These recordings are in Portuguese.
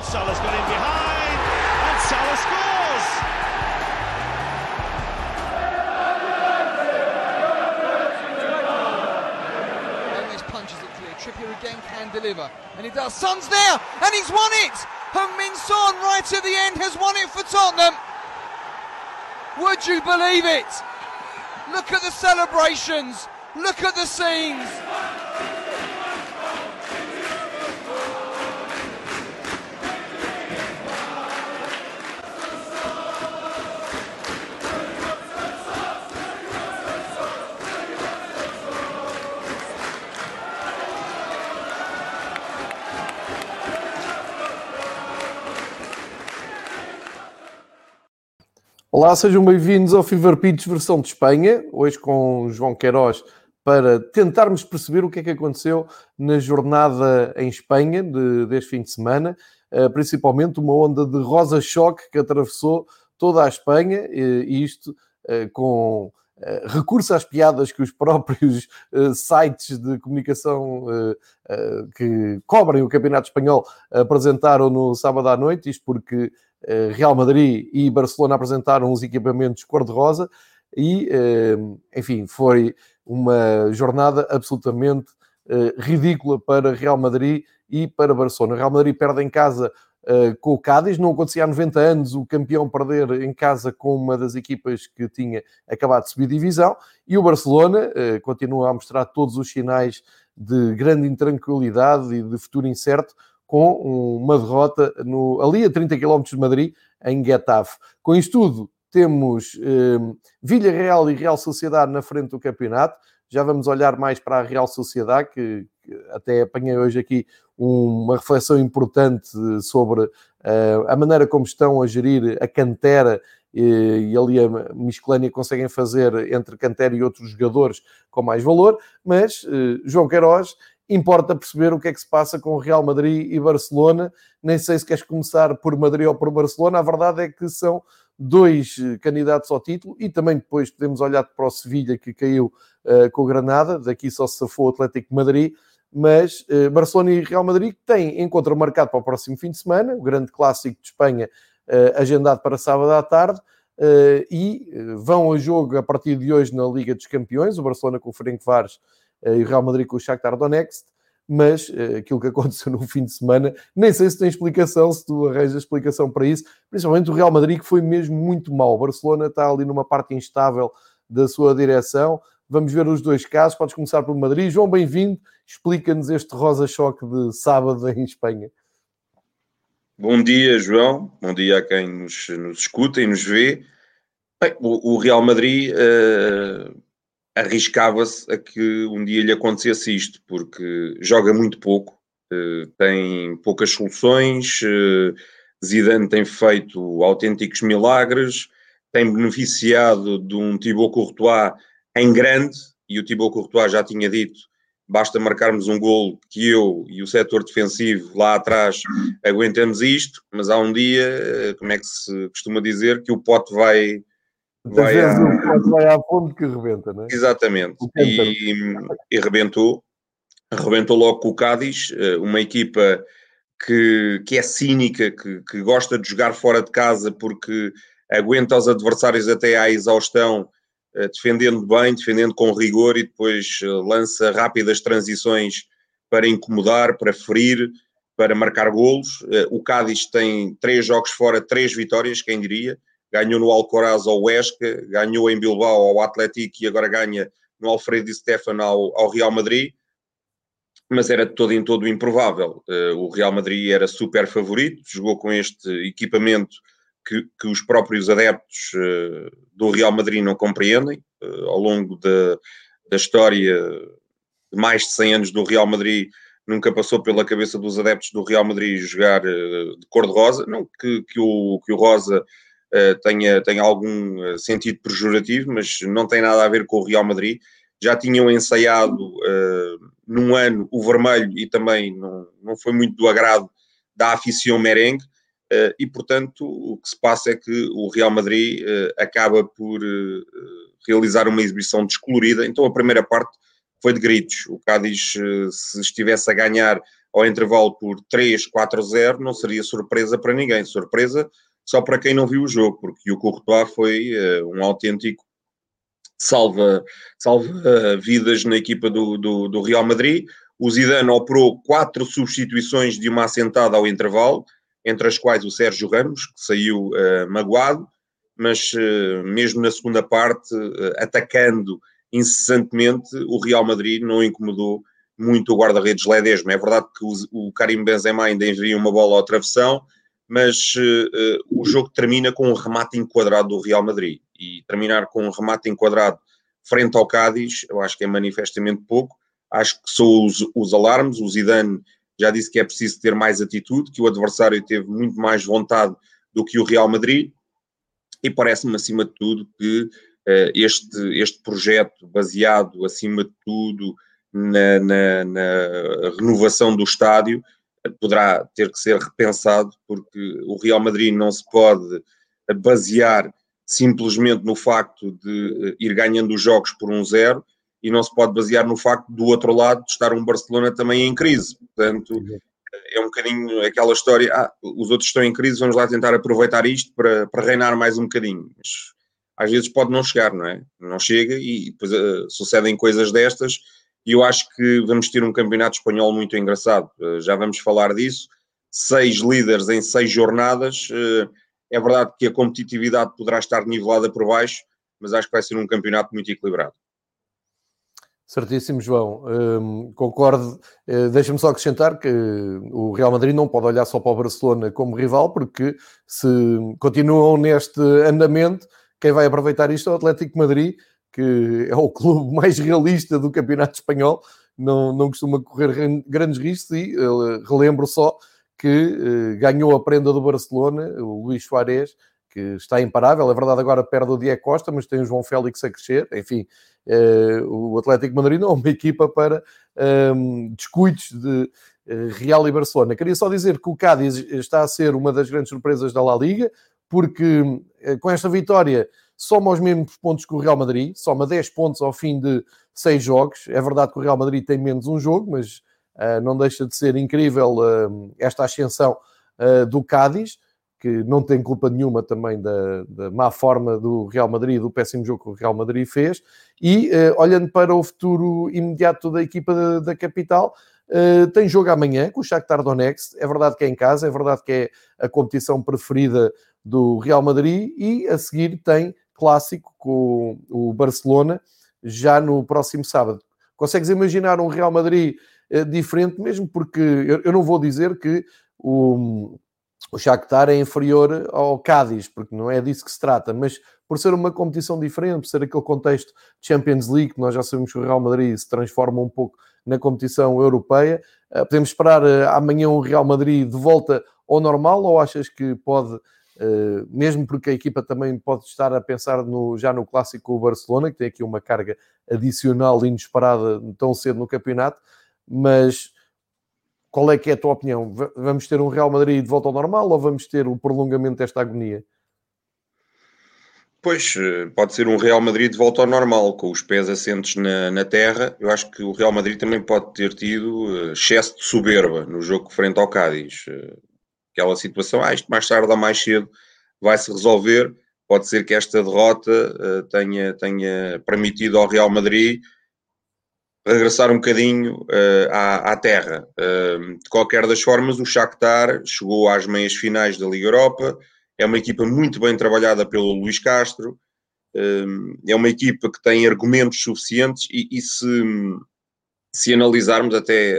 Oh, Salah's got in behind, and Salah scores! Gomez punches it clear. Trippier again can deliver. And he does. Son's there! And he's won it! Heung-Min Son right at the end has won it for Tottenham. Would you believe it? Look at the celebrations. Look at the scenes. Olá, sejam bem-vindos ao Fever Pitch versão de Espanha, hoje com João Queiroz, para tentarmos perceber o que é que aconteceu na jornada em Espanha de, deste fim de semana, eh, principalmente uma onda de rosa-choque que atravessou toda a Espanha, e isto eh, com eh, recurso às piadas que os próprios sites de comunicação que cobrem o Campeonato Espanhol apresentaram no sábado à noite, isto porque eh, Real Madrid e Barcelona apresentaram os equipamentos cor-de-rosa e, eh, enfim, foi uma jornada absolutamente eh, ridícula para Real Madrid e para Barcelona. Real Madrid perde em casa com o Cádiz, não acontecia há 90 anos o campeão perder em casa com uma das equipas que tinha acabado de subir divisão e o Barcelona continua a mostrar todos os sinais de grande intranquilidade e de futuro incerto, com uma derrota no, ali a 30 km de Madrid, em Getafe. Com isto tudo, temos eh, Vilha Real e Real Sociedade na frente do campeonato. Já vamos olhar mais para a Real Sociedade, que, que até apanhei hoje aqui uma reflexão importante sobre uh, a maneira como estão a gerir a cantera e, e ali a miscelânea conseguem fazer entre cantera e outros jogadores com mais valor. Mas uh, João Queiroz importa perceber o que é que se passa com Real Madrid e Barcelona. Nem sei se queres começar por Madrid ou por Barcelona. A verdade é que são dois eh, candidatos ao título e também depois podemos olhar para o Sevilha que caiu uh, com o Granada. Daqui só se safou o Atlético Madrid. Mas uh, Barcelona e Real Madrid têm encontro marcado para o próximo fim de semana, o grande clássico de Espanha, uh, agendado para sábado à tarde. e vão a jogo a partir de hoje na Liga dos Campeões, o Barcelona com o Ferencváros eh, e o Real Madrid com o Shakhtar Donetsk, mas uh, aquilo que aconteceu no fim de semana, nem sei se tem explicação, se tu arranjas explicação para isso, principalmente o Real Madrid que foi mesmo muito mal. O Barcelona está ali numa parte instável da sua direção. Vamos ver os dois casos. Podes começar pelo Madrid. João, bem-vindo. Explica-nos este rosa-choque de sábado em Espanha. Bom dia, João. Bom dia a quem nos, nos escuta e nos vê. Bem, o, o, Real Madrid uh, arriscava-se a que um dia lhe acontecesse isto, porque joga muito pouco, eh, tem poucas soluções, eh, Zidane tem feito autênticos milagres, tem beneficiado de um Thibaut Courtois em grande, e o Thibaut Courtois já tinha dito, basta marcarmos um gol que eu e o setor defensivo lá atrás aguentemos isto, mas há um dia, eh, como é que se costuma dizer, que o pote vai, vai, vezes à... vai à ponte que rebenta, não é? Exatamente. E, e rebentou. Rebentou logo com o Cádiz, eh, uma equipa que, que é cínica, que, que gosta de jogar fora de casa porque aguenta os adversários até à exaustão, eh, defendendo bem, defendendo com rigor e depois eh, lança rápidas transições para incomodar, para ferir, para marcar golos. O Cádiz tem três jogos fora, três vitórias, quem diria ganhou no Alcoraz ao Huesca, ganhou em Bilbao ao Atlético e agora ganha no Alfredo Di Stefano ao, ao, Real Madrid, mas era de todo em todo improvável. Uh, o Real Madrid era super favorito, jogou com este equipamento que, que os próprios adeptos uh, do Real Madrid não compreendem. Uh, ao longo da, da história de mais de 100 anos do Real Madrid, nunca passou pela cabeça dos adeptos do Real Madrid jogar de cor-de-rosa, não que, que, o, que o rosa tenha, tenha algum eh, sentido pejorativo, mas não tem nada a ver com o Real Madrid. Já tinham ensaiado uh, num ano o vermelho e também não, não foi muito do agrado da aficião merengue. Uh, e, portanto, o que se passa é que o Real Madrid uh, acaba por uh, realizar uma exibição descolorida. Então, a primeira parte foi de gritos. O Cádiz, se estivesse a ganhar ao intervalo por 3, 4-0, não seria surpresa para ninguém. Surpresa só para quem não viu o jogo, porque o Courtois foi uh, um autêntico salva, salva uh, vidas na equipa do, do, do, Real Madrid. O Zidane operou quatro substituições de uma assentada ao intervalo, entre as quais o Sérgio Ramos, que saiu uh, magoado, mas mesmo na segunda parte, atacando incessantemente, o Real Madrid não incomodou muito o guarda-redes Ledesma. É verdade que o, o Karim Benzema ainda envia uma bola ao travessão, mas uh, o jogo termina com um remate enquadrado do Real Madrid. E terminar com um remate enquadrado frente ao Cádiz, eu acho que é manifestamente pouco. Acho que são os, os alarmes. O Zidane já disse que é preciso ter mais atitude, que o adversário teve muito mais vontade do que o Real Madrid. E parece-me, acima de tudo, que uh, este, este projeto baseado, acima de tudo, na, na, na renovação do estádio poderá ter que ser repensado, porque o Real Madrid não se pode basear simplesmente no facto de eh, ir ganhando os jogos por um zero e não se pode basear no facto do outro lado de estar um Barcelona também em crise. Portanto, é um bocadinho aquela história, ah, os outros estão em crise, vamos lá tentar aproveitar isto para, para reinar mais um bocadinho. Mas às vezes pode não chegar, não é? Não chega e depois uh, sucedem coisas destas e eu acho que vamos ter um campeonato espanhol muito engraçado. Eh, já vamos falar disso. Seis líderes em seis jornadas. Eh, é verdade que a competitividade poderá estar nivelada por baixo, mas acho que vai ser um campeonato muito equilibrado. Certíssimo, João. Um, concordo. Uh, Deixa-me só acrescentar que o Real Madrid não pode olhar só para o Barcelona como rival, porque se continuam neste andamento, quem vai aproveitar isto é o Atlético Madrid, que é o clube mais realista do Campeonato Espanhol, não, não costuma correr grandes riscos e uh, relembro só que uh, ganhou a prenda do Barcelona, o Luís Soares, que está imparável, é verdade agora perde o Diego Costa, mas tem o João Félix a crescer, enfim, uh, o Atlético Madrid não é uma equipa para ehm, descuidos de Real e Barcelona. Queria só dizer que o Cádiz está a ser uma das grandes surpresas da La Liga, porque com esta vitória soma os mesmos pontos que o Real Madrid, soma 10 pontos ao fim de 6 jogos. É verdade que o Real Madrid tem menos um jogo, mas uh, não deixa de ser incrível uh, esta ascensão uh, do Cádiz, que não tem culpa nenhuma também da, da, má forma do Real Madrid, do péssimo jogo que o Real Madrid fez. E olhando para o futuro imediato da equipa da, da capital, tem jogo amanhã com o Shakhtar Donetsk. É verdade que é em casa, é verdade que é a competição preferida do Real Madrid e a seguir tem clássico com o Barcelona já no próximo sábado. Consegues imaginar um Real Madrid uh, diferente, mesmo porque eu, não vou dizer que o, o Shakhtar é inferior ao Cádiz, porque não é disso que se trata, mas por ser uma competição diferente, por ser aquele contexto de Champions League, nós já sabemos que o Real Madrid se transforma um pouco na competição europeia, uh, podemos esperar uh, amanhã um Real Madrid de volta ao normal ou achas que pode mesmo porque a equipa também pode estar a pensar no, já no clássico Barcelona, que tem aqui uma carga adicional inesperada tão cedo no campeonato, mas qual é que é a tua opinião? Vamos ter um Real Madrid de volta ao normal ou vamos ter o prolongamento desta agonia? Pois, eh, pode ser um Real Madrid de volta ao normal, com os pés assentes na, na terra. Eu acho que o Real Madrid também pode ter tido eh, excesso de soberba no jogo frente ao Cádiz aquela situação, ah, isto mais tarde ou mais cedo vai se resolver. Pode ser que esta derrota uh, tenha, tenha permitido ao Real Madrid regressar um bocadinho uh, à, à, terra. Uh, de qualquer das formas, o Shakhtar chegou às meias finais da Liga Europa, é uma equipa muito bem trabalhada pelo Luís Castro, é uma equipa que tem argumentos suficientes e, e se, se analisarmos até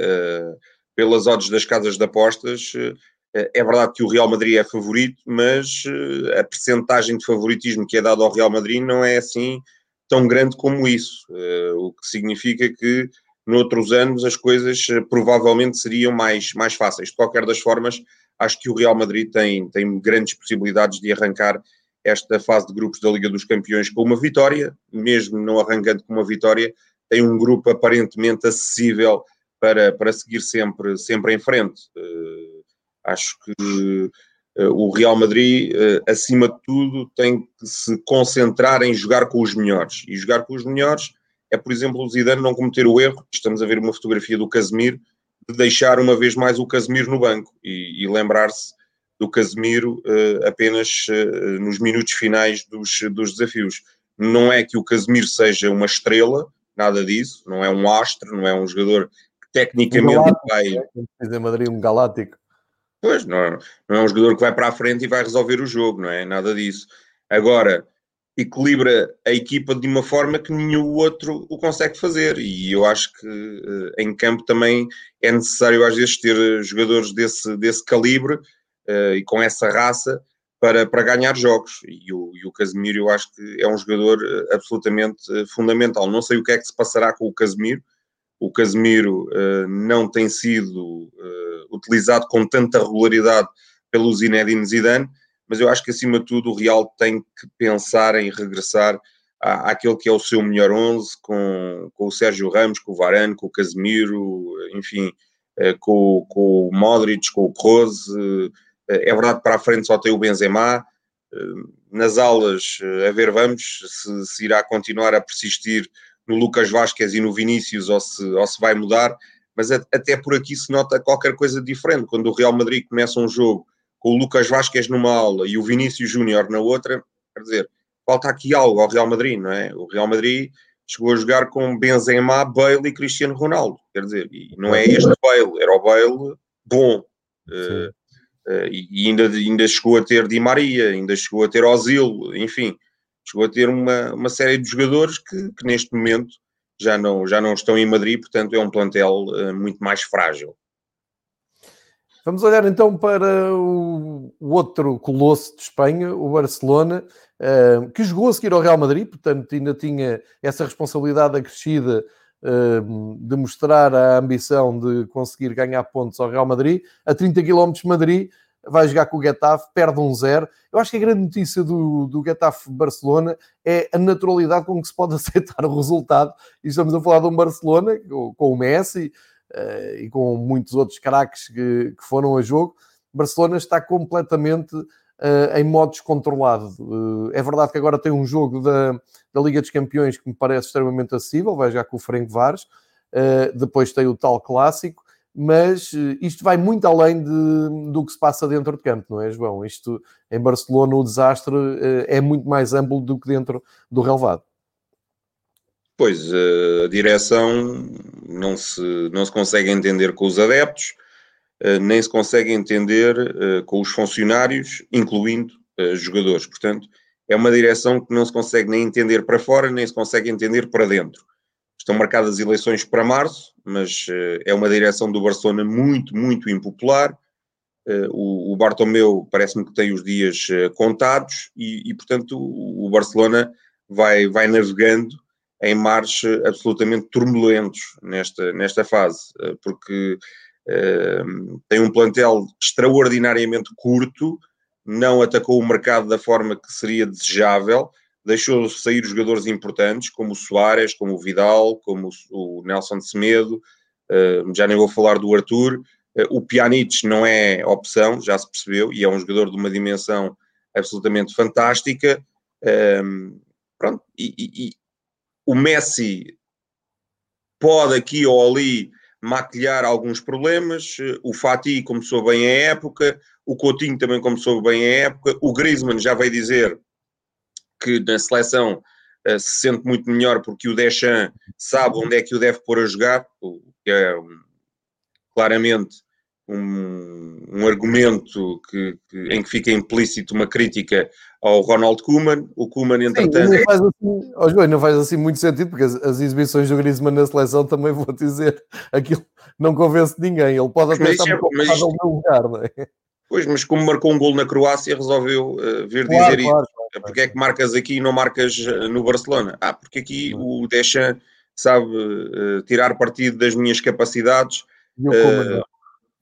pelas odds das casas de apostas, eh, é verdade que o Real Madrid é favorito, mas eh, a percentagem de favoritismo que é dado ao Real Madrid não é assim tão grande como isso, eh, o que significa que noutros anos as coisas provavelmente seriam mais, mais fáceis. De qualquer das formas, acho que o Real Madrid tem, tem grandes possibilidades de arrancar esta fase de grupos da Liga dos Campeões com uma vitória, mesmo não arrancando com uma vitória, tem um grupo aparentemente acessível para, para seguir sempre, sempre em frente. Acho que uh, o Real Madrid, uh, acima de tudo, tem que se concentrar em jogar com os melhores. E jogar com os melhores é, por exemplo, o Zidane não cometer o erro. Estamos a ver uma fotografia do Casemiro de deixar uma vez mais o Casemiro no banco e, e lembrar-se do Casemiro uh, apenas uh, nos minutos finais dos, dos desafios. Não é que o Casemiro seja uma estrela, nada disso, não é um astro, não é um jogador que tecnicamente um vai. Dizer Madrid, um galáctico. Pois, não, não é um jogador que vai para a frente e vai resolver o jogo, não é? Nada disso. Agora, equilibra a equipa de uma forma que nenhum outro o consegue fazer. E eu acho que uh, em campo também é necessário, às vezes, ter jogadores desse, desse calibre uh, e com essa raça para, para ganhar jogos. E o, e o Casemiro, eu acho que é um jogador uh, absolutamente fundamental. Não sei o que é que se passará com o Casemiro. O Casemiro não tem sido utilizado com tanta regularidade pelo Zinedine Zidane mas eu acho que acima de tudo o Real tem que pensar em regressar à, àquele que é o seu melhor 11, com, com o Sérgio Ramos, com o Varane, com o Casemiro, enfim, eh, com, com o Modric, com o Kroos. Eh, é verdade para a frente só tem o Benzema. Nas aulas, a ver, vamos se, se irá continuar a persistir no Lucas Vasquez e no Vinícius ou se, ou se vai mudar, mas até por aqui se nota qualquer coisa diferente. Quando o Real Madrid começa um jogo com o Lucas Vasquez numa aula e o Vinícius Júnior na outra, quer dizer, falta aqui algo ao Real Madrid, não é? O Real Madrid chegou a jogar com Benzema, Bale e Cristiano Ronaldo, quer dizer, e não é este Bale, era o Bale bom. Uh, uh, e ainda, ainda chegou a ter Di Maria, ainda chegou a ter Ozil, enfim, chegou a ter uma, uma série de jogadores que, que neste momento já não, já não estão em Madrid, portanto é um plantel uh, muito mais frágil. Vamos olhar então para o, outro colosso de Espanha, o Barcelona, uh, que jogou a seguir ao Real Madrid, portanto ainda tinha essa responsabilidade acrescida uh, de mostrar a ambição de conseguir ganhar pontos ao Real Madrid. A 30 km de Madrid, vai jogar com o Getafe, perde um zero. Eu acho que a grande notícia do, do Getafe Barcelona é a naturalidade com que se pode aceitar o resultado. E estamos a falar de um Barcelona com, com o Messi, uh, e com muitos outros craques que, que, foram a jogo, Barcelona está completamente uh, em modo descontrolado. Uh, é verdade que agora tem um jogo da, da Liga dos Campeões que me parece extremamente acessível, vai já com o Frank Vares, depois tem o tal clássico, mas isto vai muito além de, do que se passa dentro de campo, não é, João? Isto em Barcelona, o desastre é muito mais amplo do que dentro do relevado. Pois, a direção não se, não se consegue entender com os adeptos, eh, nem se consegue entender eh, com os funcionários, incluindo eh, jogadores. Portanto, é uma direção que não se consegue nem entender para fora, nem se consegue entender para dentro. Estão marcadas eleições para março, mas é uma direção do Barcelona muito, muito impopular. O, Bartomeu parece-me que tem os dias contados e, e portanto, o Barcelona vai, vai navegando em mares absolutamente turbulentos nesta, nesta fase, eh, porque tem um plantel extraordinariamente curto, não atacou o mercado da forma que seria desejável, deixou sair jogadores importantes, como o Soares, como o Vidal, como o, Nelson de Semedo, uh, já nem vou falar do Arthur. Uh, o Pjanic não é opção, já se percebeu, e é um jogador de uma dimensão absolutamente fantástica. pronto, e, o Messi pode aqui ou ali maquilhar alguns problemas. O Fati começou bem a época, o Coutinho também começou bem a época, o Griezmann já veio dizer que na seleção uh, se sente muito melhor porque o Deschamps sabe onde é que o deve pôr a jogar, que é um, claramente um, um argumento que, que, em que fica implícito uma crítica ao Ronald Koeman. O Koeman, entretanto. Sim, não, faz assim, oh, João, não faz assim muito sentido, porque as, as, exibições do Griezmann na seleção também vou dizer aquilo não convence ninguém. Ele pode até estar é, mas, no meu lugar, não é? Pois, mas como marcou um gol na Croácia, resolveu uh, vir claro, dizer claro, isso. Claro, porque é que marcas aqui e não marcas eh, no Barcelona? Ah, porque aqui o Deschamps sabe uh, tirar partido das minhas capacidades. Uh,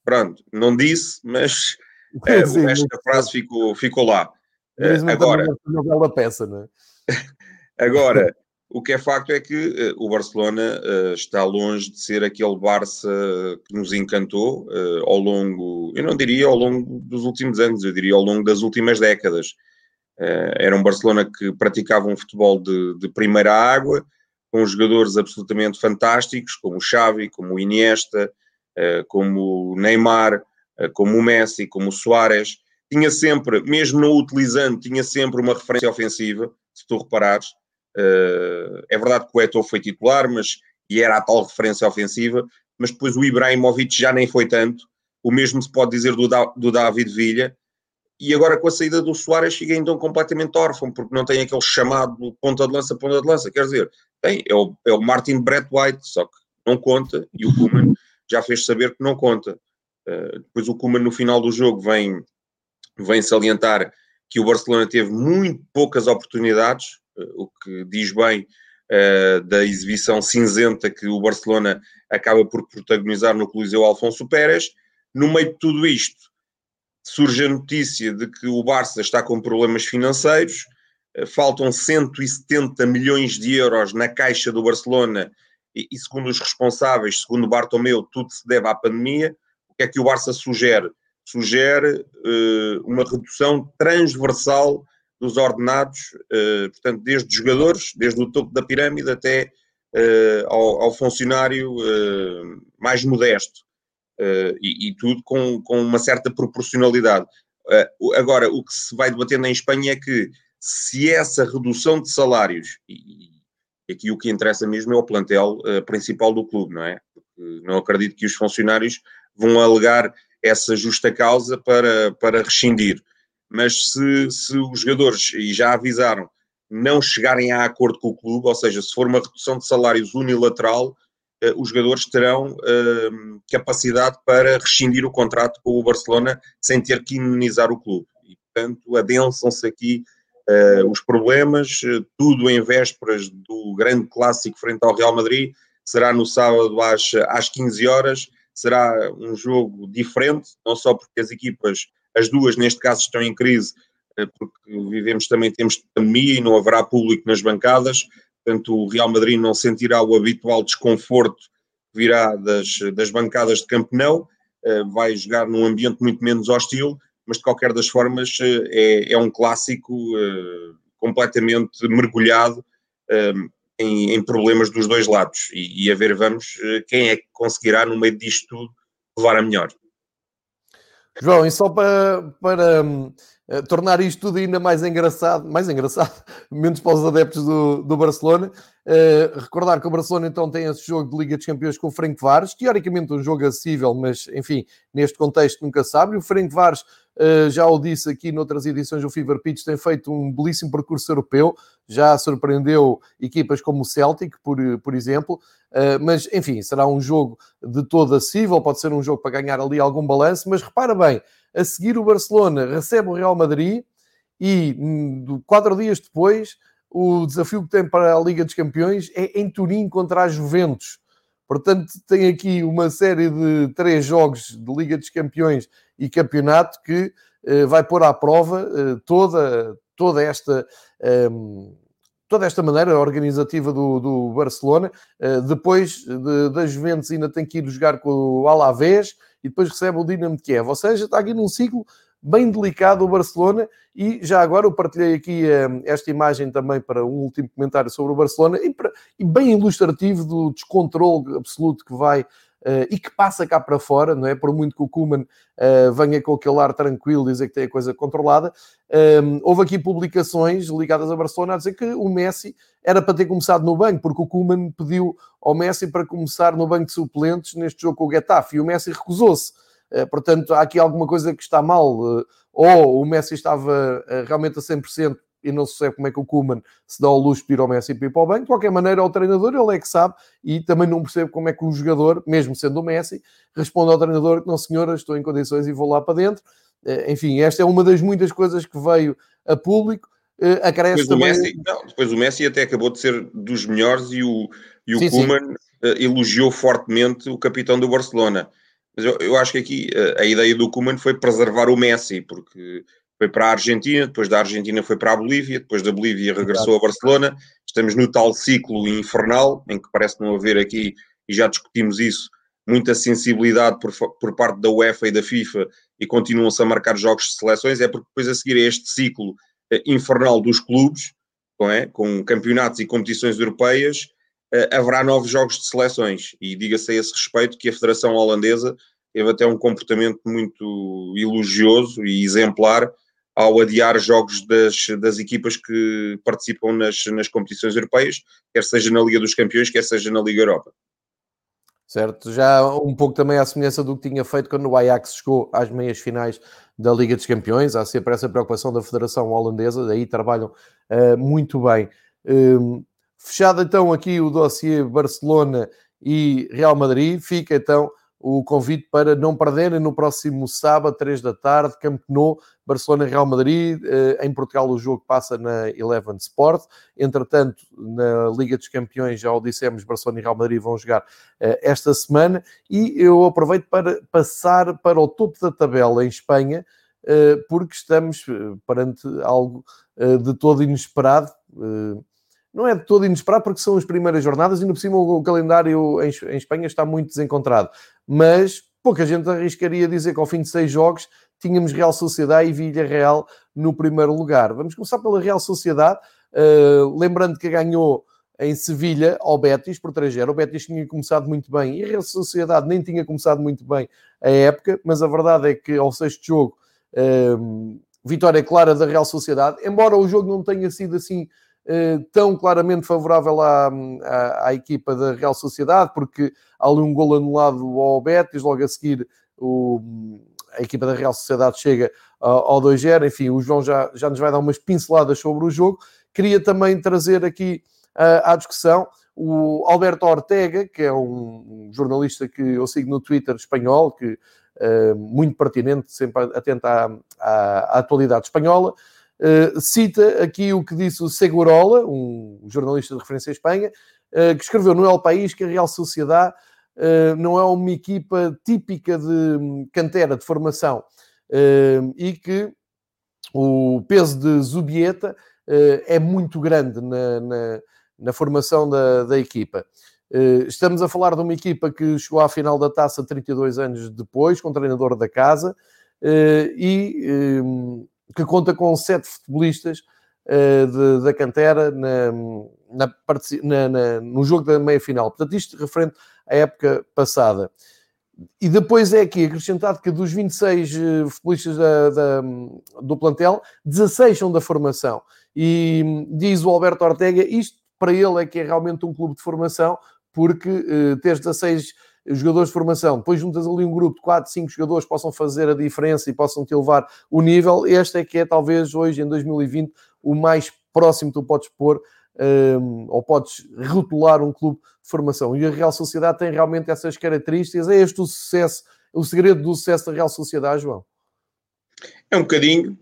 pronto, não disse, mas uh, Sim, da frase ficou, ficou lá. Uh, agora, uma bela peça, não é? agora, o que é facto é que uh, o Barcelona uh, está longe de ser aquele Barça que nos encantou ao longo, eu não diria ao longo dos últimos anos, eu diria ao longo das últimas décadas. era um Barcelona que praticava um futebol de, de primeira água, com jogadores absolutamente fantásticos, como o Xavi, como o Iniesta, como o Neymar, como o Messi, como o Soares, tinha sempre, mesmo não utilizando, tinha sempre uma referência ofensiva, se tu reparares. É verdade que o Eto'o foi titular, mas e era a tal referência ofensiva, mas depois o Ibrahimovic já nem foi tanto. O mesmo se pode dizer do, do David Villa. E agora com a saída do Soares fica então completamente órfão, porque não tem aquele chamado ponta de lança, ponta de lança. Quer dizer, tem, é o, é o Martin Brett White, só que não conta, e o Kuman já fez saber que não conta. Uh, depois o Kuman no final do jogo vem, vem salientar que o Barcelona teve muito poucas oportunidades, o que diz bem uh, da exibição cinzenta que o Barcelona acaba por protagonizar no Coliseu Alfonso Pérez. No meio de tudo isto, surge a notícia de que o Barça está com problemas financeiros, uh, faltam 170 milhões de euros na caixa do Barcelona e, e, segundo os responsáveis, segundo Bartomeu, tudo se deve à pandemia. O que é que o Barça sugere? Sugere uh, uma redução transversal dos ordenados, uh, portanto, desde jogadores, desde o topo da pirâmide até uh, ao, funcionário uh, mais modesto. E, tudo com, uma certa proporcionalidade. agora, o que se vai debatendo em Espanha é que se essa redução de salários, e, e aqui o que interessa mesmo é o plantel principal do clube, não é? Porque não acredito que os funcionários vão alegar essa justa causa para, para rescindir mas se, se os jogadores, e já avisaram, não chegarem a acordo com o clube, ou seja, se for uma redução de salários unilateral, eh, os jogadores terão eh, capacidade para rescindir o contrato com o Barcelona sem ter que imunizar o clube. E, portanto, adensam-se aqui eh, os problemas, tudo em vésperas do grande clássico frente ao Real Madrid, será no sábado às, às 15 horas, será um jogo diferente, não só porque as equipas as duas, neste caso, estão em crise, eh, porque vivemos também tempos de pandemia e não haverá público nas bancadas. Portanto, o Real Madrid não sentirá o habitual desconforto que virá das, das bancadas de Camp Nou. Eh, vai jogar num ambiente muito menos hostil, mas de qualquer das formas eh, é, é um clássico completamente mergulhado em, em, problemas dos dois lados. E, e, a ver, vamos, quem é que conseguirá, no meio disto tudo, levar a melhor. João, e só para, para uh, tornar isto tudo ainda mais engraçado, mais engraçado, menos para os adeptos do, do Barcelona, uh, recordar que o Barcelona então tem esse jogo de Liga dos Campeões com o Frank Vares, teoricamente um jogo acessível, mas enfim, neste contexto nunca sabe. O Frank Vares, já o disse aqui noutras edições do Fever Pitch, tem feito um belíssimo percurso europeu, já surpreendeu equipas como o Celtic, por, por exemplo, Uh, mas, enfim, será um jogo de todo acessível, pode ser um jogo para ganhar ali algum balanço, mas repara bem, a seguir o Barcelona recebe o Real Madrid e hum, quatro dias depois o desafio que tem para a Liga dos Campeões é em Turim contra a Juventus. Portanto, tem aqui uma série de três jogos de Liga dos Campeões e campeonato que uh, vai pôr à prova uh, toda, toda esta um, toda esta maneira organizativa do, do Barcelona. Uh, depois de, da Juventus ainda tem que ir jogar com o Alavés e depois recebe o Dinamo de Kiev. Ou seja, está aqui num ciclo bem delicado o Barcelona e já agora eu partilhei aqui uh, esta imagem também para um último comentário sobre o Barcelona e, bem ilustrativo do descontrole absoluto que vai Uh, e que passa cá para fora, não é? Por muito que o Kuman uh, venha com aquele ar tranquilo, dizer que tem a coisa controlada. Houve aqui publicações ligadas a Barcelona a dizer que o Messi era para ter começado no banco, porque o Kuman pediu ao Messi para começar no banco de suplentes neste jogo com o Getafe e o Messi recusou-se. Uh, portanto, há aqui alguma coisa que está mal. ou o Messi estava realmente a 100% e não se sabe como é que o Kuman se dá ao luxo de ir ao Messi e ir para o banco. De qualquer maneira, o treinador, ele é que sabe, e também não percebe como é que o jogador, mesmo sendo o Messi, responde ao treinador que não, senhora, estou em condições e vou lá para dentro. Eh, enfim, esta é uma das muitas coisas que veio a público. Acresce depois, também... o Messi, não, depois o Messi até acabou de ser dos melhores e o, e o sim, Koeman sim. Elogiou fortemente o capitão do Barcelona. Mas eu, eu acho que aqui uh, a ideia do Koeman foi preservar o Messi, porque foi para a Argentina, depois da Argentina foi para a Bolívia, depois da Bolívia regressou a Barcelona. Estamos no tal ciclo infernal, em que parece não haver aqui, e já discutimos isso, muita sensibilidade por, por parte da UEFA e da FIFA e continuam-se a marcar jogos de seleções, é porque depois a seguir a este ciclo eh, infernal dos clubes, é? com campeonatos e competições europeias, haverá novos jogos de seleções. E diga-se a esse respeito que a Federação Holandesa teve até um comportamento muito elogioso e exemplar ao adiar jogos das, das equipas que participam nas, nas competições europeias, quer seja na Liga dos Campeões, quer seja na Liga Europa. Certo, já um pouco também à semelhança do que tinha feito quando o Ajax chegou às meias finais da Liga dos Campeões, há sempre essa preocupação da Federação Holandesa, daí trabalham uh, muito bem. Um, fechado então aqui o dossiê Barcelona e Real Madrid, fica então o convite para não perderem no próximo sábado, 3 da tarde, Camp Nou, Barcelona Real Madrid. Eh, em Portugal o jogo passa na Eleven Sport. Entretanto, na Liga dos Campeões, já o dissemos, Barcelona e Real Madrid vão jogar eh, esta semana. E eu aproveito para passar para o topo da tabela em Espanha, eh, porque estamos perante algo de todo inesperado não é de todo inesperado porque são as primeiras jornadas e no por cima o calendário em, em Espanha está muito desencontrado. Mas pouca gente arriscaria dizer que ao fim de seis jogos tínhamos Real Sociedade e Vilha Real no primeiro lugar. Vamos começar pela Real Sociedade, uh, lembrando que ganhou em Sevilha ao Betis por 3-0. O Betis tinha começado muito bem e a Real Sociedade nem tinha começado muito bem a época, mas a verdade é que ao sexto jogo, uh, vitória clara da Real Sociedade, embora o jogo não tenha sido assim tão claramente favorável à, à, à, equipa da Real Sociedade, porque há ali um gol anulado ao Betis, logo a seguir o, a equipa da Real Sociedade chega ao 2-0. Enfim, o João já, já nos vai dar umas pinceladas sobre o jogo. Queria também trazer aqui uh, à discussão o Alberto Ortega, que é um jornalista que eu sigo no Twitter espanhol, que uh, muito pertinente, sempre atento à, à, à atualidade espanhola. Uh, cita aqui o que disse o Segurola, um jornalista de referência em Espanha, uh, que escreveu no El País que a Real Sociedade uh, não é uma equipa típica de hum, cantera, de formação, e que o peso de Zubieta é muito grande na, na, na formação da, da equipa. Estamos a falar de uma equipa que chegou à final da taça 32 anos depois, com o treinador da casa, e hum, que conta com sete futebolistas uh, de, da cantera na, na, na, no jogo da meia-final. Portanto, isto referente à época passada. E depois é aqui acrescentado que dos 26 uh, futebolistas da, da, do plantel, 16 são da formação. E diz o Alberto Ortega, isto para ele é que é realmente um clube de formação, porque uh, ter 16 jogadores de formação, depois juntas ali um grupo de 4, 5 jogadores possam fazer a diferença e possam te levar o nível, este é que é talvez hoje, em 2020, o mais próximo que tu podes pôr um, ou podes rotular um clube de formação. E a Real Sociedade tem realmente essas características. É este o sucesso, o segredo do sucesso da Real Sociedade, João? É um bocadinho.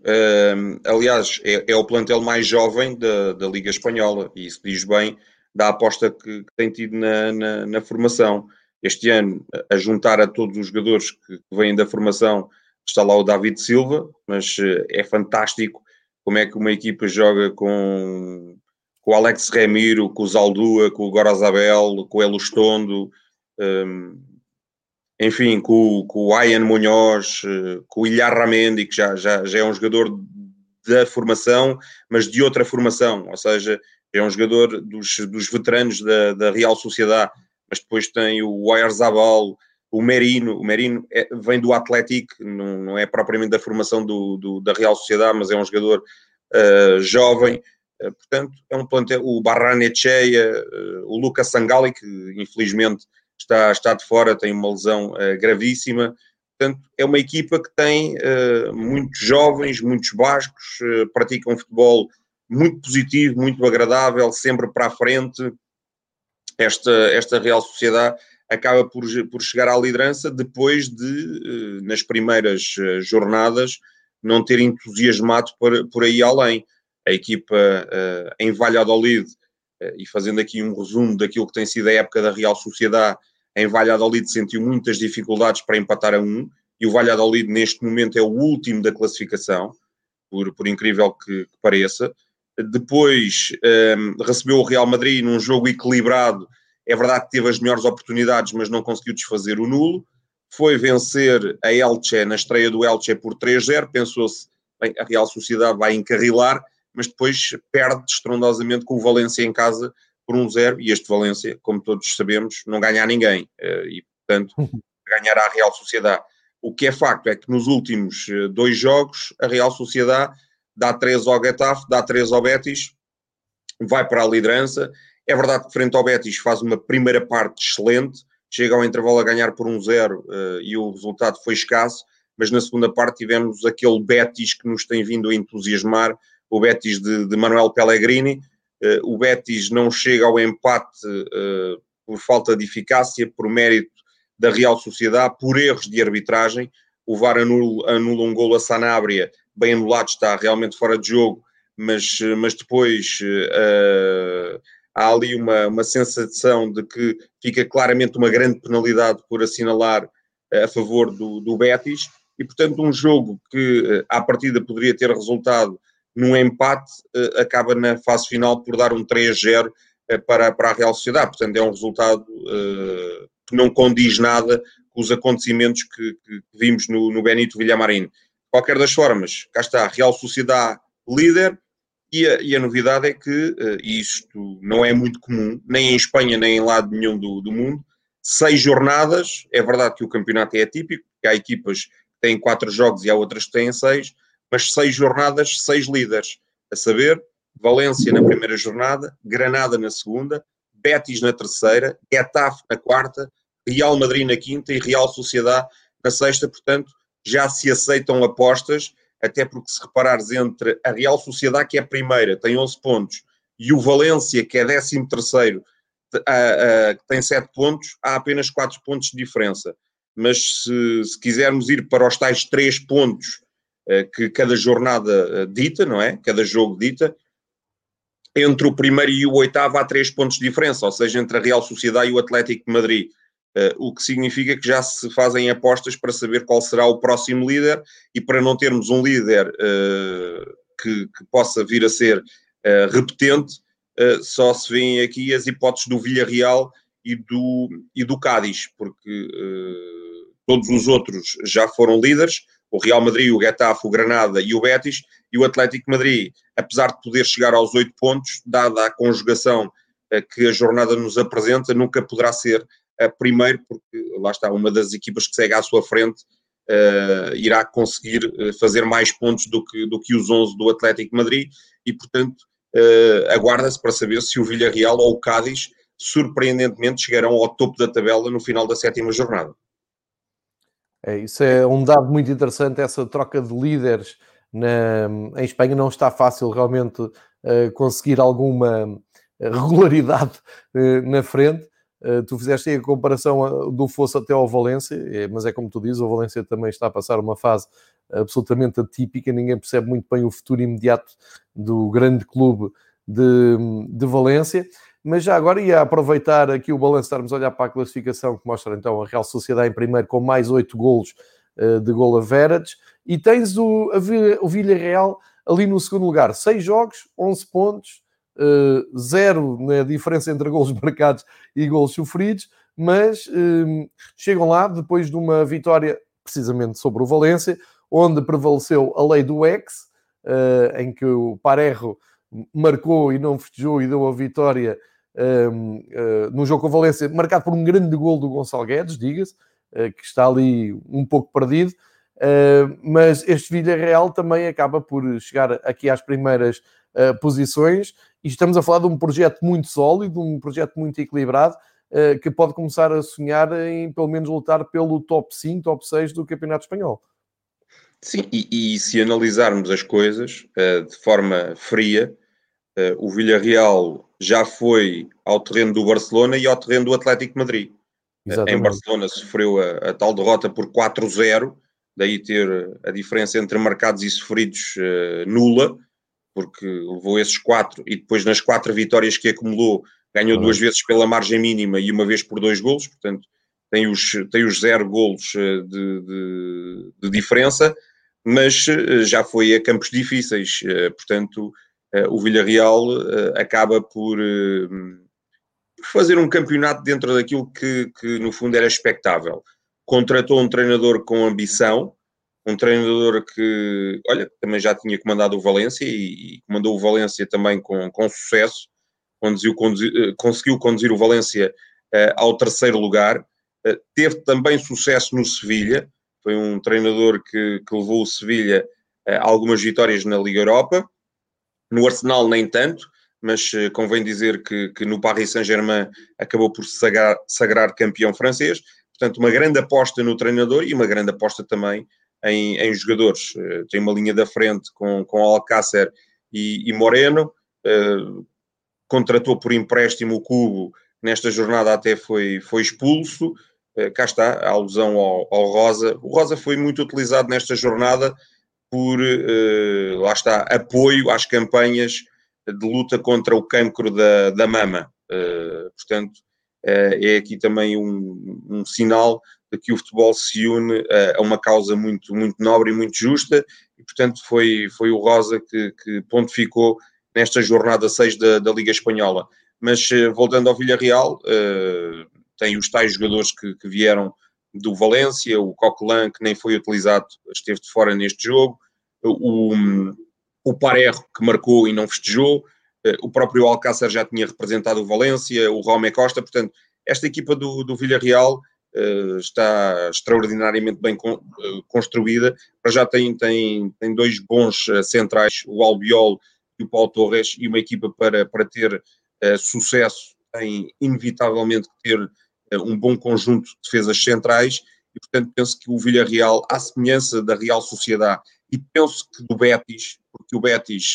Um, aliás, é, é, o plantel mais jovem da, da Liga Espanhola e isso diz bem da aposta que, que tem tido na, na, na formação este ano a juntar a todos os jogadores que vêm da formação está lá o David Silva, mas eh, é fantástico como é que uma equipa joga com, com o Alex Remiro, com o Zaldua, com o Gorazabel, com o Elustondo, um, enfim, com, com o Ian Munhoz, eh, com o Ilhar Ramendi, que já, já, já é um jogador da formação, mas de outra formação, ou seja, é um jogador dos, dos veteranos da, da Real Sociedade mas depois tem o Oyarzabal, o Merino, o Merino é, vem do Atlético, não, não, é propriamente da formação do, do, da Real Sociedade, mas é um jogador uh, jovem, uh, portanto é um plantel, o Barranecheia, uh, o Lucas Sangali, que infelizmente está, está de fora, tem uma lesão gravíssima, portanto é uma equipa que tem muitos jovens, muitos bascos, praticam futebol muito positivo, muito agradável, sempre para a frente, esta, esta Real Sociedade acaba por, por chegar à liderança depois de, eh, nas primeiras eh, jornadas, não ter entusiasmado por, por aí além. A equipa uh, em Valladolid, e fazendo aqui um resumo daquilo que tem sido a época da Real Sociedade, em Valladolid sentiu muitas dificuldades para empatar a um, e o Valladolid neste momento é o último da classificação, por, por incrível que, que pareça. Depois um, recebeu o Real Madrid num jogo equilibrado. É verdade que teve as melhores oportunidades, mas não conseguiu desfazer o nulo. Foi vencer a Elche na estreia do Elche por 3-0. Pensou-se, bem, a Real Sociedade vai encarrilar, mas depois perde estrondosamente com o Valência em casa por um zero, e este Valência, como todos sabemos, não ganha a ninguém, e portanto ganhará a Real Sociedade. O que é facto é que nos últimos dois jogos a Real Sociedade dá três ao Getafe, dá três ao Betis, vai para a liderança. É verdade que frente ao Betis faz uma primeira parte excelente, chega ao intervalo a ganhar por um zero uh, e o resultado foi escasso, mas na segunda parte tivemos aquele Betis que nos tem vindo a entusiasmar, o Betis de, de Manuel Pellegrini. Uh, o Betis não chega ao empate uh, por falta de eficácia, por mérito da Real Sociedade, por erros de arbitragem. O VAR anula, anula um golo a Sanabria, bem anulado, está realmente fora de jogo, mas, mas depois uh, há ali uma, uma sensação de que fica claramente uma grande penalidade por assinalar a favor do, do Betis, e portanto um jogo que à partida poderia ter resultado num empate, uh, acaba na fase final por dar um 3-0 uh, para, para a Real Sociedade. Portanto, é um resultado que não condiz nada com os acontecimentos que, que vimos no, no Benito Villamarín. Qualquer das formas, cá está, Real Sociedade líder, e a, e a novidade é que, e isto não é muito comum, nem em Espanha, nem em lado nenhum do, do mundo, seis jornadas, é verdade que o campeonato é atípico, porque há equipas que têm quatro jogos e há outras que têm seis, mas seis jornadas, seis líderes. A saber, Valência na primeira jornada, Granada na segunda, Betis na terceira, Getafe na quarta, Real Madrid na quinta e Real Sociedade na sexta. Portanto, já se aceitam apostas, até porque se reparares entre a Real Sociedade, que é a primeira, tem 11 pontos, e o Valência, que é 13 terceiro, que tem 7 pontos, há apenas 4 pontos de diferença. Mas se, se quisermos ir para os tais 3 pontos eh, que cada jornada eh, dita, não é? Cada jogo dita, entre o primeiro e o oitavo há três pontos de diferença, ou seja, entre a Real Sociedade e o Atlético de Madrid. Uh, o que significa que já se fazem apostas para saber qual será o próximo líder e para não termos um líder uh, que, que, possa vir a ser uh, repetente, só se vêem aqui as hipóteses do Villarreal e do, e do Cádiz, porque todos os outros já foram líderes, o Real Madrid, o Getafe, o Granada e o Betis, e o Atlético Madrid, apesar de poder chegar aos oito pontos, dada a conjugação eh, que a jornada nos apresenta, nunca poderá ser primeiro, porque lá está, uma das equipas que segue à sua frente uh, irá conseguir eh, fazer mais pontos do que, do que os 11 do Atlético Madrid, e portanto uh, aguarda-se para saber se o Villarreal ou o Cádiz surpreendentemente chegarão ao topo da tabela no final da sétima jornada. É, isso é um dado muito interessante, essa troca de líderes na, em Espanha. Não está fácil realmente uh, conseguir alguma regularidade uh, na frente. Uh, tu fizeste aí a comparação do Fosso até ao Valência, mas é como tu dizes, o Valência também está a passar uma fase absolutamente atípica, ninguém percebe muito bem o futuro imediato do grande clube de, de Valência. Mas já agora ia aproveitar aqui o balanço, estarmos a olhar para a classificação que mostra então a Real Sociedade em primeiro com mais 8 golos de gol a Verades e tens o, o Villarreal ali no segundo lugar, 6 jogos, 11 pontos, uh, zero na diferença entre golos marcados e golos sofridos, mas uh, chegam lá depois de uma vitória precisamente sobre o Valência, onde prevaleceu a lei do ex, uh, em que o Parejo marcou e não festejou e deu a vitória um, uh, no jogo com o Valência, marcado por um grande gol do Gonçalo Guedes, diga-se, que está ali um pouco perdido. Uh, mas este Villarreal também acaba por chegar aqui às primeiras posições e estamos a falar de um projeto muito sólido, um projeto muito equilibrado, que pode começar a sonhar em pelo menos lutar pelo top 5, top 6 do Campeonato Espanhol. Sim, e, e se analisarmos as coisas de forma fria, o Villarreal já foi ao terreno do Barcelona e ao terreno do Atlético Madrid. Exatamente. Em Barcelona sofreu a, a tal derrota por 4-0, daí ter a diferença entre marcados e sofridos uh, nula, porque levou esses quatro e depois nas quatro vitórias que acumulou ganhou uhum. duas vezes pela margem mínima e uma vez por dois golos, portanto tem os, tem os zero golos uh, de, de, de, diferença, mas uh, já foi a campos difíceis, portanto eh, o Villarreal eh, acaba por eh, fazer um campeonato dentro daquilo que, que, no fundo era expectável. Contratou um treinador com ambição, um treinador que, olha, também já tinha comandado o Valência e, e comandou o Valência também com, com sucesso. conduziu, conduziu, conseguiu conduzir o Valência ao terceiro lugar. teve também sucesso no Sevilha, foi um treinador que, que levou o Sevilha a algumas vitórias na Liga Europa. No Arsenal, nem tanto, mas convém dizer que, que no Paris Saint-Germain acabou por sagrar, sagrar campeão francês. Portanto, uma grande aposta no treinador e uma grande aposta também em, em jogadores. Uh, tem uma linha da frente com, com Alcácer e, e Moreno. Uh, contratou por empréstimo o Cubo, nesta jornada até foi, foi expulso. Uh, cá está, a alusão ao, ao, Rosa. O Rosa foi muito utilizado nesta jornada por, lá está, apoio às campanhas de luta contra o cancro da, da mama. portanto, é aqui também um, um sinal de que o futebol se une a uma causa muito, muito nobre e muito justa, e portanto foi, foi o Rosa que, que pontificou nesta jornada 6 da, da Liga Espanhola. Mas eh, voltando ao Villarreal, uh, tem os tais jogadores que, que, vieram do Valência, o Coquelin, que nem foi utilizado, esteve de fora neste jogo, o, o Parejo, que marcou e não festejou, uh, o próprio Alcácer já tinha representado o Valência, o Rome Costa, portanto, esta equipa do, do Villarreal está extraordinariamente bem uh, construída. Para já tem, tem, tem dois bons uh, centrais, o Albiol e o Paulo Torres, e uma equipa para, para ter sucesso tem inevitavelmente que ter um bom conjunto de defesas centrais e, portanto, penso que o Villarreal, à semelhança da Real Sociedade e penso que do Betis, porque o Betis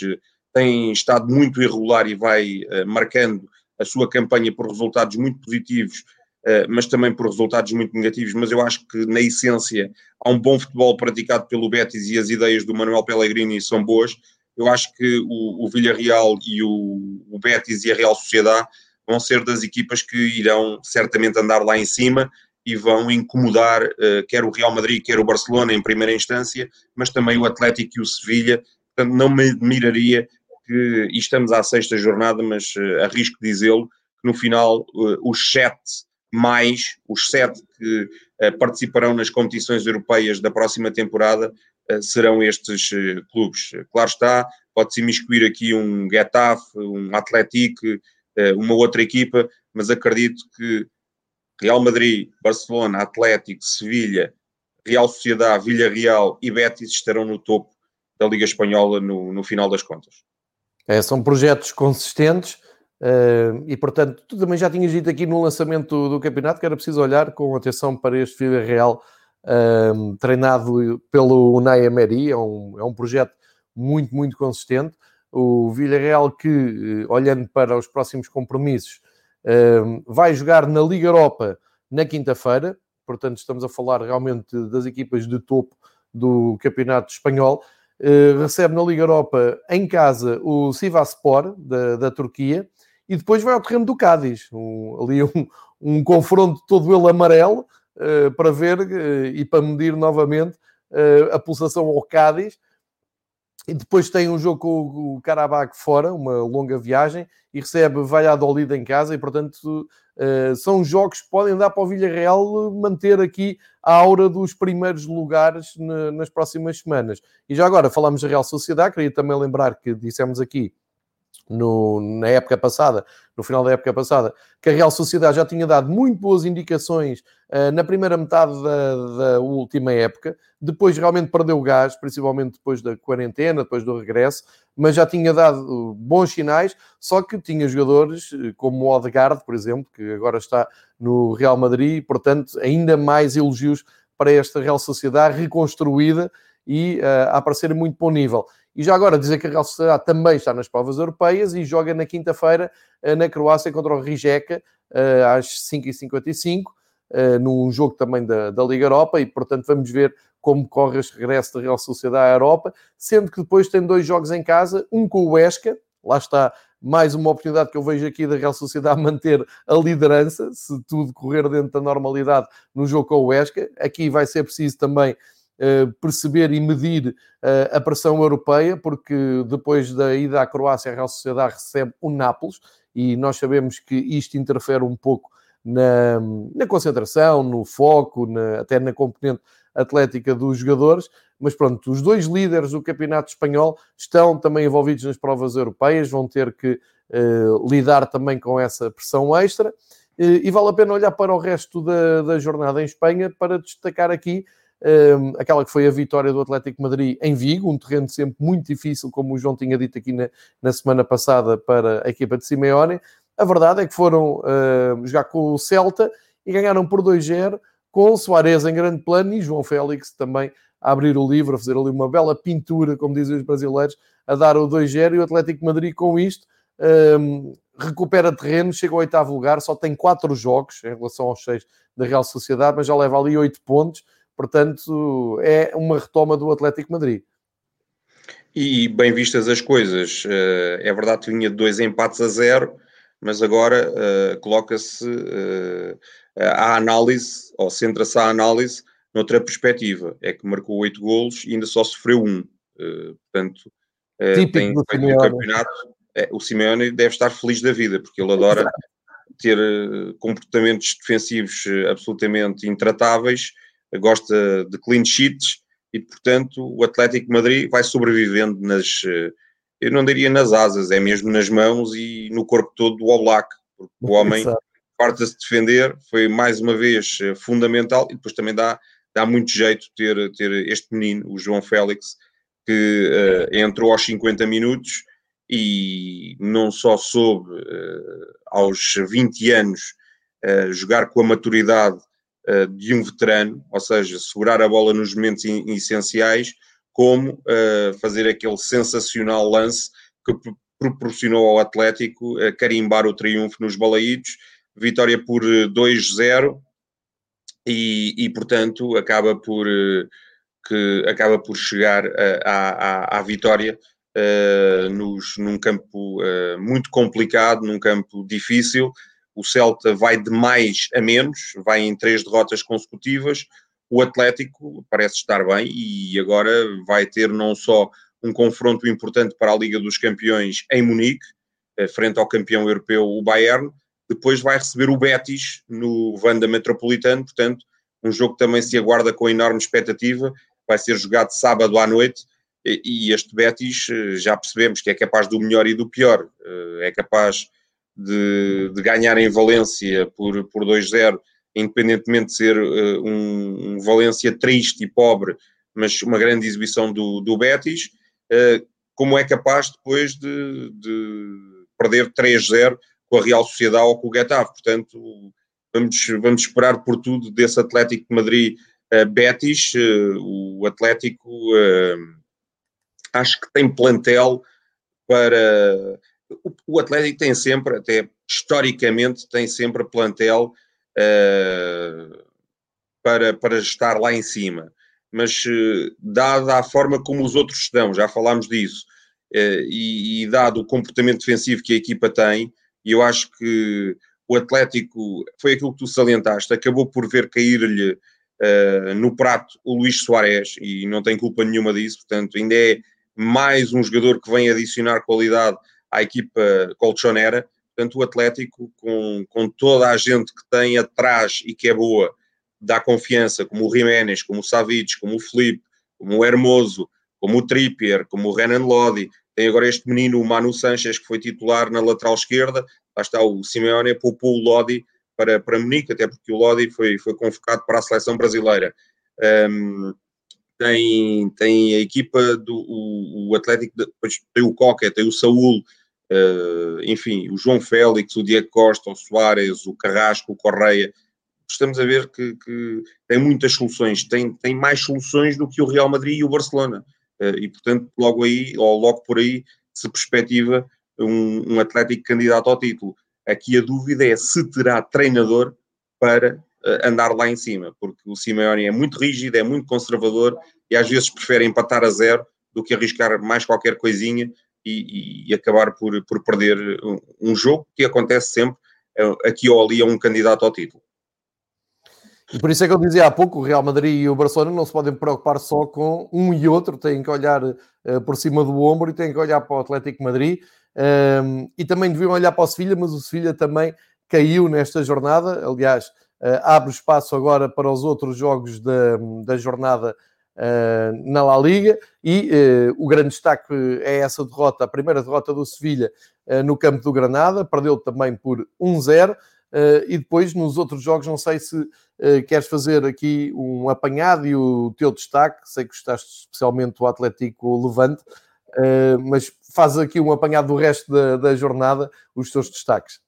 tem estado muito irregular e vai marcando a sua campanha por resultados muito positivos eh, mas também por resultados muito negativos. Mas eu acho que, na essência, há um bom futebol praticado pelo Betis e as ideias do Manuel Pellegrini são boas. Eu acho que o, o Villarreal e o, o Betis e a Real Sociedade vão ser das equipas que irão certamente andar lá em cima e vão incomodar uh, quer o Real Madrid, quer o Barcelona em primeira instância, mas também o Atlético e o Sevilha. Portanto, não me admiraria que, e estamos à sexta jornada, mas uh, arrisco dizê-lo, que no final uh, os sete mais os sete que uh, participarão nas competições europeias da próxima temporada uh, serão estes uh, clubes. Claro está, pode-se imiscuir aqui um Getafe, um Atlético, uma outra equipa, mas acredito que Real Madrid, Barcelona, Atlético, Sevilha, Real Sociedade, Villarreal e Betis estarão no topo da Liga Espanhola no, no final das contas. É, são projetos consistentes Uh, e portanto, tu também já tinhas dito aqui no lançamento do, campeonato que era preciso olhar com atenção para este Vila Real treinado pelo Unai Emery. É um, é um projeto muito, muito consistente. O Villarreal que, olhando para os próximos compromissos, vai jogar na Liga Europa na quinta-feira. Portanto, estamos a falar realmente das equipas de topo do campeonato espanhol. Uh, recebe na Liga Europa em casa o Sivaspor da, da Turquia e depois vai ao terreno do Cádiz, um, ali um, um confronto todo ele amarelo uh, para ver uh, e para medir novamente uh, a pulsação ao Cádiz. E depois tem um jogo com o Karabakh fora, uma longa viagem, e recebe Valladolid em casa, e portanto são jogos que podem dar para o Villarreal manter aqui a aura dos primeiros lugares nas próximas semanas. E já agora falamos da Real Sociedade, queria também lembrar que dissemos aqui no, na época passada, no final da época passada, que a Real Sociedade já tinha dado muito boas indicações uh, na primeira metade da, da, última época, depois realmente perdeu o gás, principalmente depois da quarentena, depois do regresso, mas já tinha dado bons sinais, só que tinha jogadores eh, como o Odegaard, por exemplo, que agora está no Real Madrid, portanto, ainda mais elogios para esta Real Sociedade reconstruída e uh, a aparecer muito bom nível. E já agora dizer que a Real Sociedade também está nas provas europeias e joga na quinta-feira uh, na Croácia contra o Rijeka uh, às 5h55, num jogo também da, da Liga Europa e, portanto, vamos ver como corre este regresso da Real Sociedade à Europa, sendo que depois tem dois jogos em casa, um com o Esca, lá está mais uma oportunidade que eu vejo aqui da Real Sociedade manter a liderança, se tudo correr dentro da normalidade no jogo com o Esca. Aqui vai ser preciso também eh, perceber e medir eh, a pressão europeia, porque depois da ida à Croácia, a Real Sociedade recebe o Nápoles e nós sabemos que isto interfere um pouco na, na concentração, no foco, na, até na componente atlética dos jogadores, mas pronto, os dois líderes do campeonato espanhol estão também envolvidos nas provas europeias, vão ter que uh, lidar também com essa pressão extra. E vale a pena olhar para o resto da, da jornada em Espanha para destacar aqui aquela que foi a vitória do Atlético Madrid em Vigo, um terreno sempre muito difícil, como o João tinha dito aqui na, na semana passada para a equipa de Simeone. A verdade é que foram jogar com o Celta e ganharam por 2-0 com Soares em grande plano e João Félix também a abrir o livro, a fazer ali uma bela pintura, como dizem os brasileiros, a dar o 2-0 e o Atlético Madrid com isto um, recupera terreno, chega ao oitavo lugar, só tem quatro jogos em relação aos seis da Real Sociedade, mas já leva ali oito pontos, portanto é uma retoma do Atlético Madrid. E bem vistas as coisas, eh, é verdade que vinha de dois empates a zero, mas agora uh, coloca-se uh, a análise, ou centra-se a análise noutra perspectiva. É que marcou oito golos e ainda só sofreu um. Uh, portanto, uh, tem feito um campeonato. É, o Simeone deve estar feliz da vida, porque ele adora ter uh, comportamentos defensivos absolutamente intratáveis, gosta de clean sheets e, portanto, o Atlético Madrid vai sobrevivendo nas, eu não diria nas asas, é mesmo nas mãos e no corpo todo do Oblak, porque o homem farta-se defender, foi mais uma vez fundamental e depois também dá dá muito jeito ter, ter este menino, o João Félix, que uh, entrou aos 50 minutos e não só soube, uh, aos 20 anos, uh, jogar com a maturidade de um veterano, ou seja, segurar a bola nos momentos essenciais, como fazer aquele sensacional lance que proporcionou ao Atlético carimbar o triunfo nos balaídos, vitória por 2-0, e, e portanto acaba por, eh, que, acaba por chegar à vitória uh, nos, num campo uh, muito complicado, num campo difícil. O Celta vai de mais a menos, vai em três derrotas consecutivas. O Atlético parece estar bem e agora vai ter não só um confronto importante para a Liga dos Campeões em Munique, frente ao campeão europeu, o Bayern, depois vai receber o Betis no Vanda Metropolitano, portanto, um jogo que também se aguarda com enorme expectativa, vai ser jogado sábado à noite, e este Betis eh, já percebemos que é capaz do melhor e do pior, eh, é capaz de, de ganhar em Valência por, por 2-0, independentemente de ser eh, um, um, Valência triste e pobre, mas uma grande exibição do, do Betis, como é capaz depois de, de perder 3-0 com a Real Sociedade ou com o Getafe. Portanto, vamos, vamos esperar por tudo desse Atlético de Madrid uh, Betis. Uh, o Atlético uh, acho que tem plantel para. O, o, Atlético tem sempre, até historicamente, tem sempre plantel para, para estar lá em cima. Mas, dada a forma como os outros estão, já falámos disso, e, e dado o comportamento defensivo que a equipa tem, eu acho que o Atlético foi aquilo que tu salientaste, acabou por ver cair-lhe uh, no prato o Luís Soares e não tem culpa nenhuma disso, portanto, ainda é mais um jogador que vem adicionar qualidade à equipa colchonera. Portanto, o Atlético, com, com toda a gente que tem atrás e que é boa, dá confiança, como o Jiménez, como o Savic, como o Felipe, como o Hermoso, como o Trippier, como o Renan Lodi, tem agora este menino, o Manu Sanches, que foi titular na lateral esquerda. Lá está o Simeone, poupou o Lodi para, para Munique, até porque o Lodi foi, foi convocado para a seleção brasileira. Um, tem, tem a equipa do o, o Atlético, depois tem o Coca, tem o Saúl, enfim, o João Félix, o Diego Costa, o Soares, o Carrasco, o Correia. Estamos a ver que, que tem muitas soluções, tem, tem mais soluções do que o Real Madrid e o Barcelona. Eh, e, portanto, logo aí, ou logo por aí, se perspectiva um, um Atlético candidato ao título. Aqui a dúvida é se terá treinador para uh, andar lá em cima, porque o Simeone é muito rígido, é muito conservador e às vezes prefere empatar a zero do que arriscar mais qualquer coisinha e, e acabar por, por perder um, jogo que acontece sempre uh, aqui ou ali a um candidato ao título. E por isso é que eu dizia há pouco, o Real Madrid e o Barcelona não se podem preocupar só com um e outro, têm que olhar uh, por cima do ombro e têm que olhar para o Atlético Madrid um, e também deviam olhar para o Sevilha, mas o Sevilha também caiu nesta jornada, aliás, abre espaço agora para os outros jogos da, da jornada na La Liga e o grande destaque é essa derrota, a primeira derrota do Sevilha no campo do Granada, perdeu também por 1-0 e depois nos outros jogos não sei se queres fazer aqui um apanhado e o teu destaque, sei que gostaste especialmente do Atlético Levante, mas faz aqui um apanhado do resto da, da jornada, os teus destaques.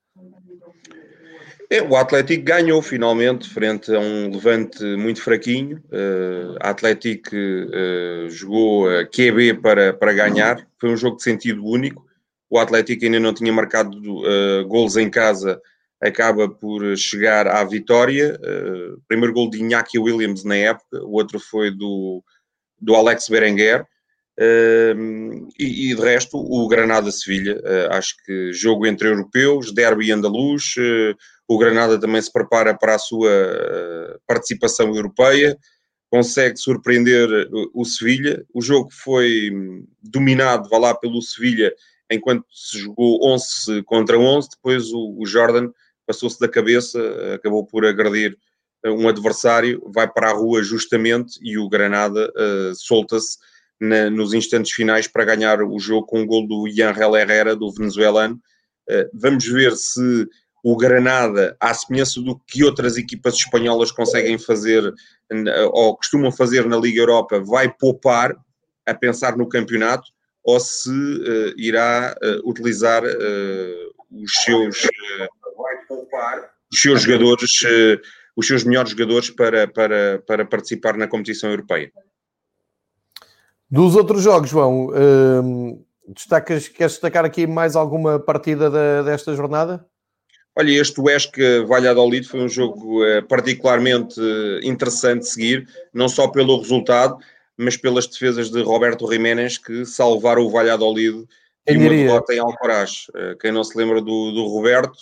É, o Atlético ganhou finalmente frente a um levante muito fraquinho. Uh, a Atlético uh, jogou a QB para, para ganhar. Foi um jogo de sentido único. O Atlético ainda não tinha marcado uh, golos em casa, acaba por chegar à vitória. Uh, primeiro gol de Iñaki Williams na época, o outro foi do, do Alex Berenguer. E, e, de resto, o Granada-Sevilha, uh, acho que jogo entre europeus, derby andaluz, uh, o Granada também se prepara para a sua participação europeia, consegue surpreender o Sevilha. O jogo foi dominado, vá lá, pelo Sevilha, enquanto se jogou 11 contra 11, depois o, o Jordan passou-se da cabeça, acabou por agredir um adversário, vai para a rua justamente e o Granada solta-se na, nos instantes finais para ganhar o jogo com o gol do Ian Herrera, do venezuelano. Uh, vamos ver se o Granada, à semelhança do que outras equipas espanholas conseguem fazer ou costumam fazer na Liga Europa, vai poupar a pensar no campeonato ou se uh, irá uh, utilizar os seus os seus jogadores, os seus melhores jogadores para, para, para participar na competição europeia. Dos outros jogos, João, hum, destacas, queres destacar aqui mais alguma partida da, desta jornada? Olha, este Huesca Valladolid foi um jogo uh, particularmente interessante de seguir, não só pelo resultado, mas pelas defesas de Roberto Jiménez que salvaram o Valladolid e uma derrota em Alcoraz. Uh, quem não se lembra do, do Roberto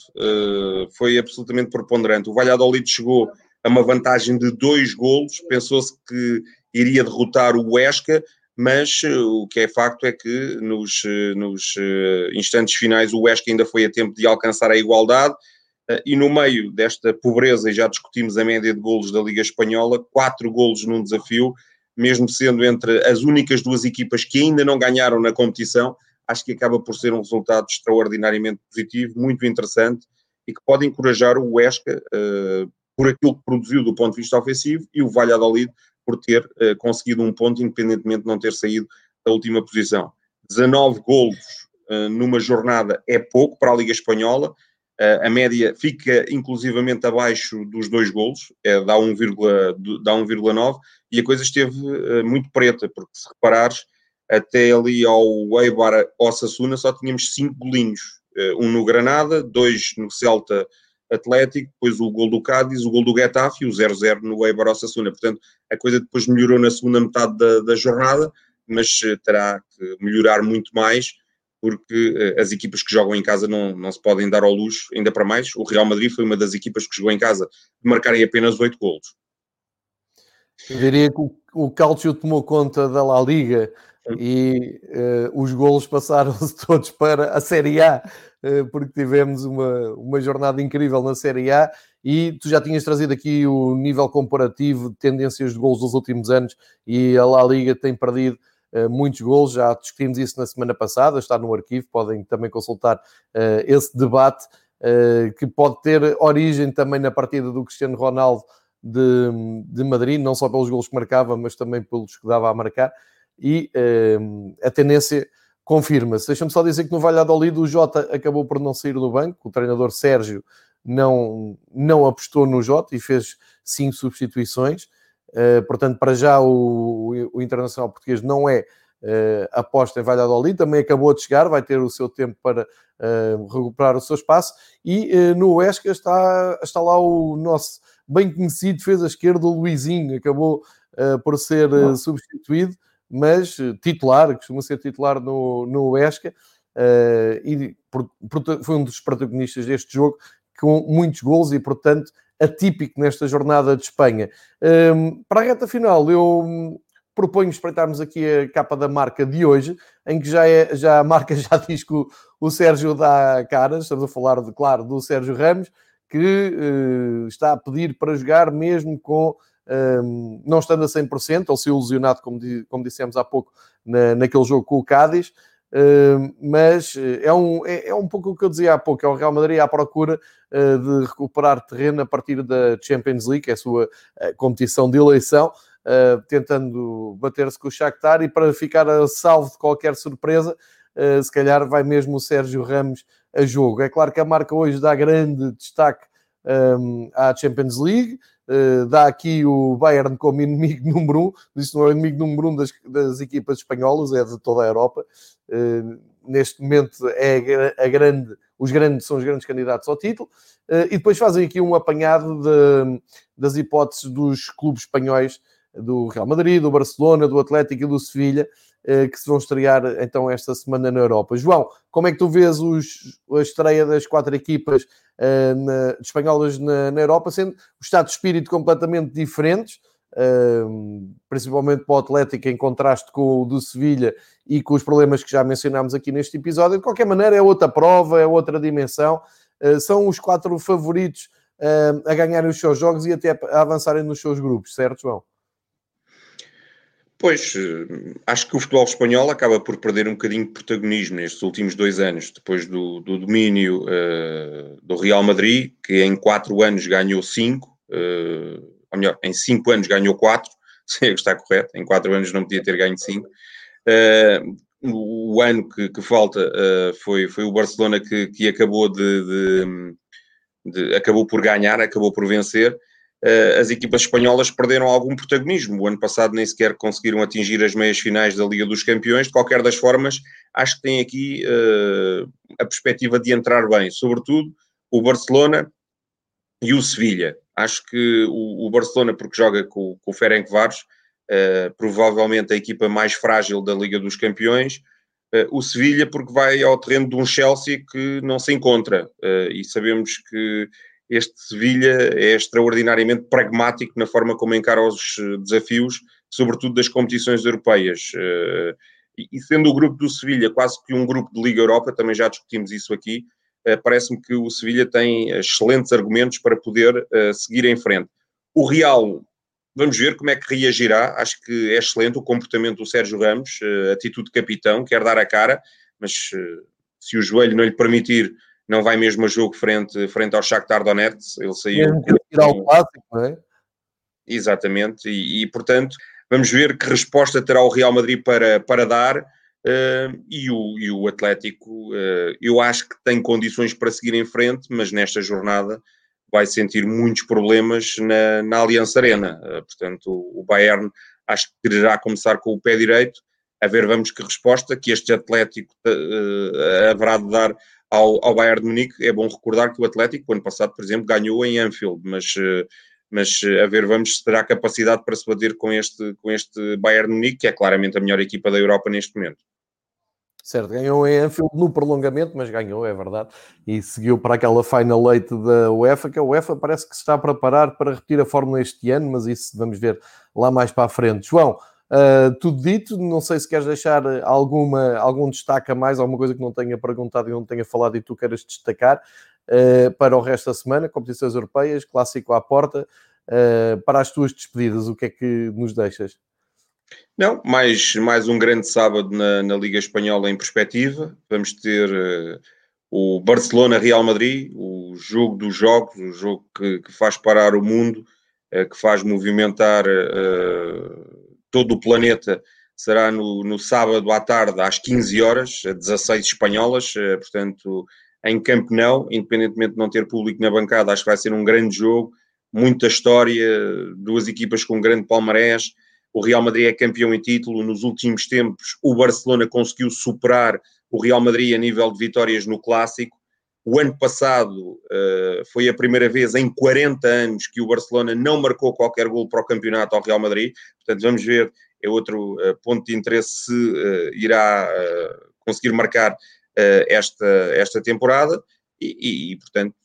foi absolutamente preponderante. O Valladolid chegou a uma vantagem de dois golos, pensou-se que iria derrotar o Huesca, mas eh, o que é facto é que nos, eh, nos eh, instantes finais o Huesca ainda foi a tempo de alcançar a igualdade e no meio desta pobreza, e já discutimos a média de golos da Liga Espanhola, quatro golos num desafio, mesmo sendo entre as únicas duas equipas que ainda não ganharam na competição, acho que acaba por ser um resultado extraordinariamente positivo, muito interessante e que pode encorajar o Huesca uh, por aquilo que produziu do ponto de vista ofensivo e o Valladolid por ter uh, conseguido um ponto, independentemente de não ter saído da última posição. 19 golos uh, numa jornada é pouco para a Liga Espanhola, uh, a média fica inclusivamente abaixo dos dois golos, é, dá 1,9, e a coisa esteve muito preta, porque se reparares, até ali ao Eibar Osasuna só tínhamos 5 golinhos, um no Granada, dois no Celta Atlético, depois o gol do Cádiz, o gol do Getafe e o 0-0 no Eibar Osasuna. Portanto, a coisa depois melhorou na segunda metade da, da jornada, mas eh, terá que melhorar muito mais, porque uh, as equipas que jogam em casa não, não se podem dar ao luxo, ainda para mais. O Real Madrid foi uma das equipas que jogou em casa de marcarem apenas 8 golos. Eu diria que o, o tomou conta da La Liga e uh, os golos passaram-se todos para a Série A, uh, porque tivemos uma, uma jornada incrível na Série A. E tu já tinhas trazido aqui o nível comparativo de tendências de golos dos últimos anos e a La Liga tem perdido uh, muitos golos, já discutimos isso na semana passada, está no arquivo, podem também consultar esse debate que pode ter origem também na partida do Cristiano Ronaldo de, de Madrid, não só pelos golos que marcava, mas também pelos que dava a marcar e uh, a tendência confirma-se. Deixa-me só dizer que no Valladolid o Jota acabou por não sair do banco, o treinador Sérgio não, não apostou no Jota e fez cinco substituições. Uh, portanto, para já o, o, Internacional Português não é uh, aposta em Valladolid, também acabou de chegar, vai ter o seu tempo para uh, recuperar o seu espaço. E no Huesca está, está lá o nosso bem conhecido defesa esquerda, o Luizinho, acabou por ser substituído mas eh, titular, costuma ser titular no, no Esca, uh, e por, por, foi um dos protagonistas deste jogo, com muitos gols e, portanto, atípico nesta jornada de Espanha. Um, ehm, para a reta final, eu hum, proponho espreitarmos aqui a capa da marca de hoje, em que já, é, já a marca já diz que o, o Sérgio dá caras, estamos a falar, de, claro, do Sérgio Ramos, que está a pedir para jogar mesmo com não estando a 100%, ele se ilusionado, como, como dissemos há pouco, na, naquele jogo com o Cádiz, uh, mas é um, é, é, um pouco o que eu dizia há pouco, é o Real Madrid à procura uh, de recuperar terreno a partir da Champions League, que é a sua uh, competição de eleição, tentando bater-se com o Shakhtar e para ficar a salvo de qualquer surpresa, se calhar vai mesmo o Sérgio Ramos a jogo. É claro que a marca hoje dá grande destaque um, à Champions League, Uh, dá aqui o Bayern como inimigo número um, isso não é o inimigo número um das, das equipas espanholas, é de toda a Europa. Uh, neste momento é a, grande, os grandes são os grandes candidatos ao título, uh, e depois fazem aqui um apanhado de, das hipóteses dos clubes espanhóis do Real Madrid, do Barcelona, do Atlético e do Sevilha, que se vão estrear então esta semana na Europa. João, como é que tu vês os, a estreia das quatro equipas uh, na, espanholas na, na, Europa, sendo o estado de espírito completamente diferentes, uh, principalmente para o Atlético, em contraste com o do Sevilha e com os problemas que já mencionámos aqui neste episódio. De qualquer maneira, é outra prova, é outra dimensão. Uh, são os quatro favoritos a ganharem os seus jogos e até a avançarem nos seus grupos, certo, João? Pois, acho que o futebol espanhol acaba por perder um bocadinho de protagonismo nestes últimos dois anos, depois do, do domínio uh, do Real Madrid, que em quatro anos ganhou cinco, uh, ou melhor, em cinco anos ganhou quatro, se está correto, em quatro anos não podia ter ganho cinco. Uh, o ano que, que falta foi, foi o Barcelona que, que acabou de, de, de, acabou por ganhar, acabou por vencer, eh, as equipas espanholas perderam algum protagonismo. O ano passado nem sequer conseguiram atingir as meias finais da Liga dos Campeões. De qualquer das formas, acho que tem aqui uh, a perspectiva de entrar bem, sobretudo o Barcelona e o Sevilha. Acho que o, o Barcelona, porque joga com, com o Ferencváros, uh, provavelmente a equipa mais frágil da Liga dos Campeões. Uh, o Sevilha, porque vai ao terreno de um Chelsea que não se encontra. e sabemos que este Sevilha é extraordinariamente pragmático na forma como encara os eh, desafios, sobretudo das competições europeias. Eh, e sendo o grupo do Sevilha quase que um grupo de Liga Europa, também já discutimos isso aqui, eh, parece-me que o Sevilha tem excelentes argumentos para poder seguir em frente. O Real, vamos ver como é que reagirá. Acho que é excelente o comportamento do Sérgio Ramos, atitude de capitão, quer dar a cara, mas se o joelho não lhe permitir não vai mesmo a jogo frente, frente ao Shakhtar Donetsk, ele saiu... tirar o clássico, não é? Exatamente, e, e, portanto vamos ver que resposta terá o Real Madrid para, para dar uh, e, o, e o Atlético uh, eu acho que tem condições para seguir em frente, mas nesta jornada vai sentir muitos problemas na, na Aliança Arena, uh, portanto o, o Bayern acho que quererá começar com o pé direito, a ver vamos que resposta que este Atlético haverá de dar ao, ao Bayern de Munique. É bom recordar que o Atlético, ano passado, por exemplo, ganhou em Anfield, mas, eh, mas eh, a ver, vamos se terá capacidade para se bater com este, com este Bayern de Munique, que é claramente a melhor equipa da Europa neste momento. Certo, ganhou em Anfield no prolongamento, mas ganhou, é verdade, e seguiu para aquela final eight da UEFA, que a UEFA parece que se está a preparar para repetir a Fórmula este ano, mas isso vamos ver lá mais para a frente. João, Uh, tudo dito, não sei se queres deixar alguma, algum destaque a mais, alguma coisa que não tenha perguntado e não tenha falado e tu queiras destacar uh, para o resto da semana, competições europeias, clássico à porta, uh, para as tuas despedidas, o que é que nos deixas? Não, mais, mais um grande sábado na, na Liga Espanhola em perspectiva. Vamos ter o Barcelona-Real Madrid, o jogo dos jogos, o jogo que, que faz parar o mundo, que faz movimentar todo o planeta será no, no, sábado à tarde às 15 horas, 16 espanholas, eh, portanto, em Camp Nou, independentemente de não ter público na bancada, acho que vai ser um grande jogo, muita história, duas equipas com um grande palmarés. O Real Madrid é campeão em título. Nos últimos tempos, o Barcelona conseguiu superar o Real Madrid a nível de vitórias no Clássico. O ano passado uh, foi a primeira vez em 40 anos que o Barcelona não marcou qualquer gol para o campeonato ao Real Madrid. Portanto, vamos ver, é outro uh, ponto de interesse se uh, irá conseguir marcar esta, esta temporada e, e portanto,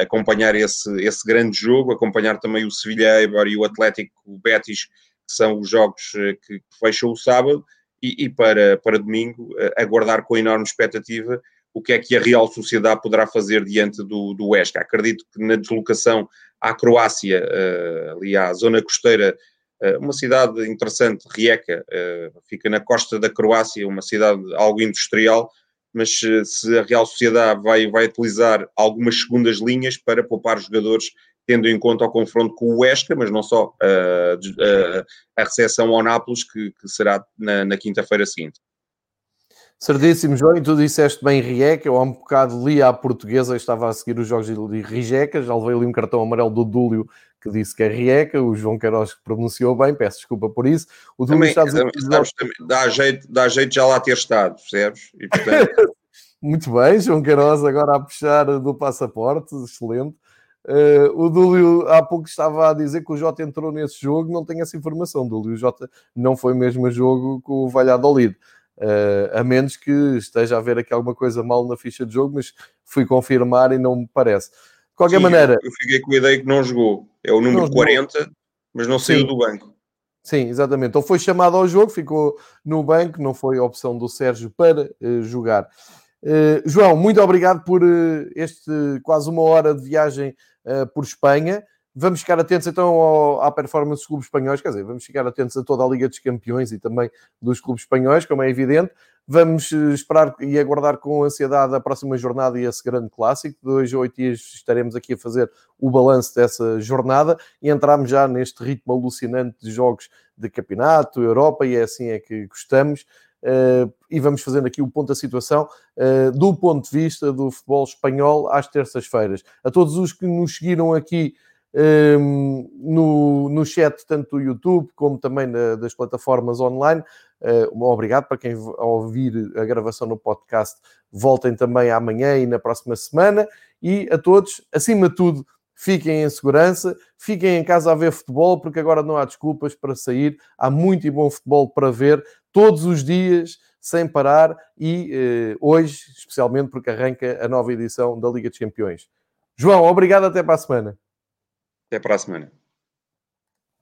acompanhar esse, esse grande jogo, acompanhar também o Sevilha e o Atlético Betis, que são os jogos que fecham o sábado, e, e para, para domingo aguardar com enorme expectativa o que é que a Real Sociedade poderá fazer diante do, do Huesca. Acredito que na deslocação à Croácia, uh, ali à zona costeira, uh, uma cidade interessante, Rijeka, uh, fica na costa da Croácia, uma cidade algo industrial, mas se a Real Sociedade vai, vai utilizar algumas segundas linhas para poupar jogadores tendo em conta o confronto com o Huesca, mas não só a recepção ao Nápoles, que, que será na, na quinta-feira seguinte. Certíssimo, João, e tu disseste bem Rieca, eu há um bocado li à portuguesa, estava a seguir os jogos de Rijeka, já levei ali um cartão amarelo do Dúlio que disse que é Rieca, o João Queiroz que pronunciou bem, peço desculpa por isso. O Dúlio está a dizer... Sabes, dá, jeito, dá jeito já lá ter estado, percebes? E, portanto... Muito bem, João Queiroz agora a puxar do passaporte, excelente. Uh, o Dúlio há pouco estava a dizer que o Jota entrou nesse jogo, não tenho essa informação, Dúlio. O Jota não foi mesmo a jogo com o Valladolid. Uh, a menos que esteja a haver aqui alguma coisa mal na ficha de jogo, mas fui confirmar e não me parece. De qualquer Sim, maneira. Eu fiquei com a ideia que não jogou. É o número 40, mas não saiu Sim. do banco. Sim, exatamente. Ou foi chamado ao jogo, ficou no banco, não foi a opção do Sérgio para uh, jogar. Uh, João, muito obrigado por este quase uma hora de viagem por Espanha. Vamos ficar atentos então ao, à performance dos clubes espanhóis, quer dizer, vamos ficar atentos a toda a Liga dos Campeões e também dos clubes espanhóis, como é evidente. Vamos eh, esperar e aguardar com ansiedade a próxima jornada e esse grande clássico. De hoje a oito dias estaremos aqui a fazer o balanço dessa jornada e entramos já neste ritmo alucinante de jogos de campeonato, Europa, e é assim é que gostamos. Uh, e vamos fazendo aqui o ponto da situação uh, do ponto de vista do futebol espanhol às terças-feiras. A todos os que nos seguiram aqui no, no chat, tanto do YouTube como também na, das plataformas online. Uh, obrigado para quem ouvir a gravação no podcast. Voltem também amanhã e na próxima semana. E a todos, acima de tudo, fiquem em segurança, fiquem em casa a ver futebol, porque agora não há desculpas para sair. Há muito e bom futebol para ver todos os dias, sem parar. E uh, hoje, especialmente, porque arranca a nova edição da Liga dos Campeões. João, obrigado, até para a semana. Até para a semana.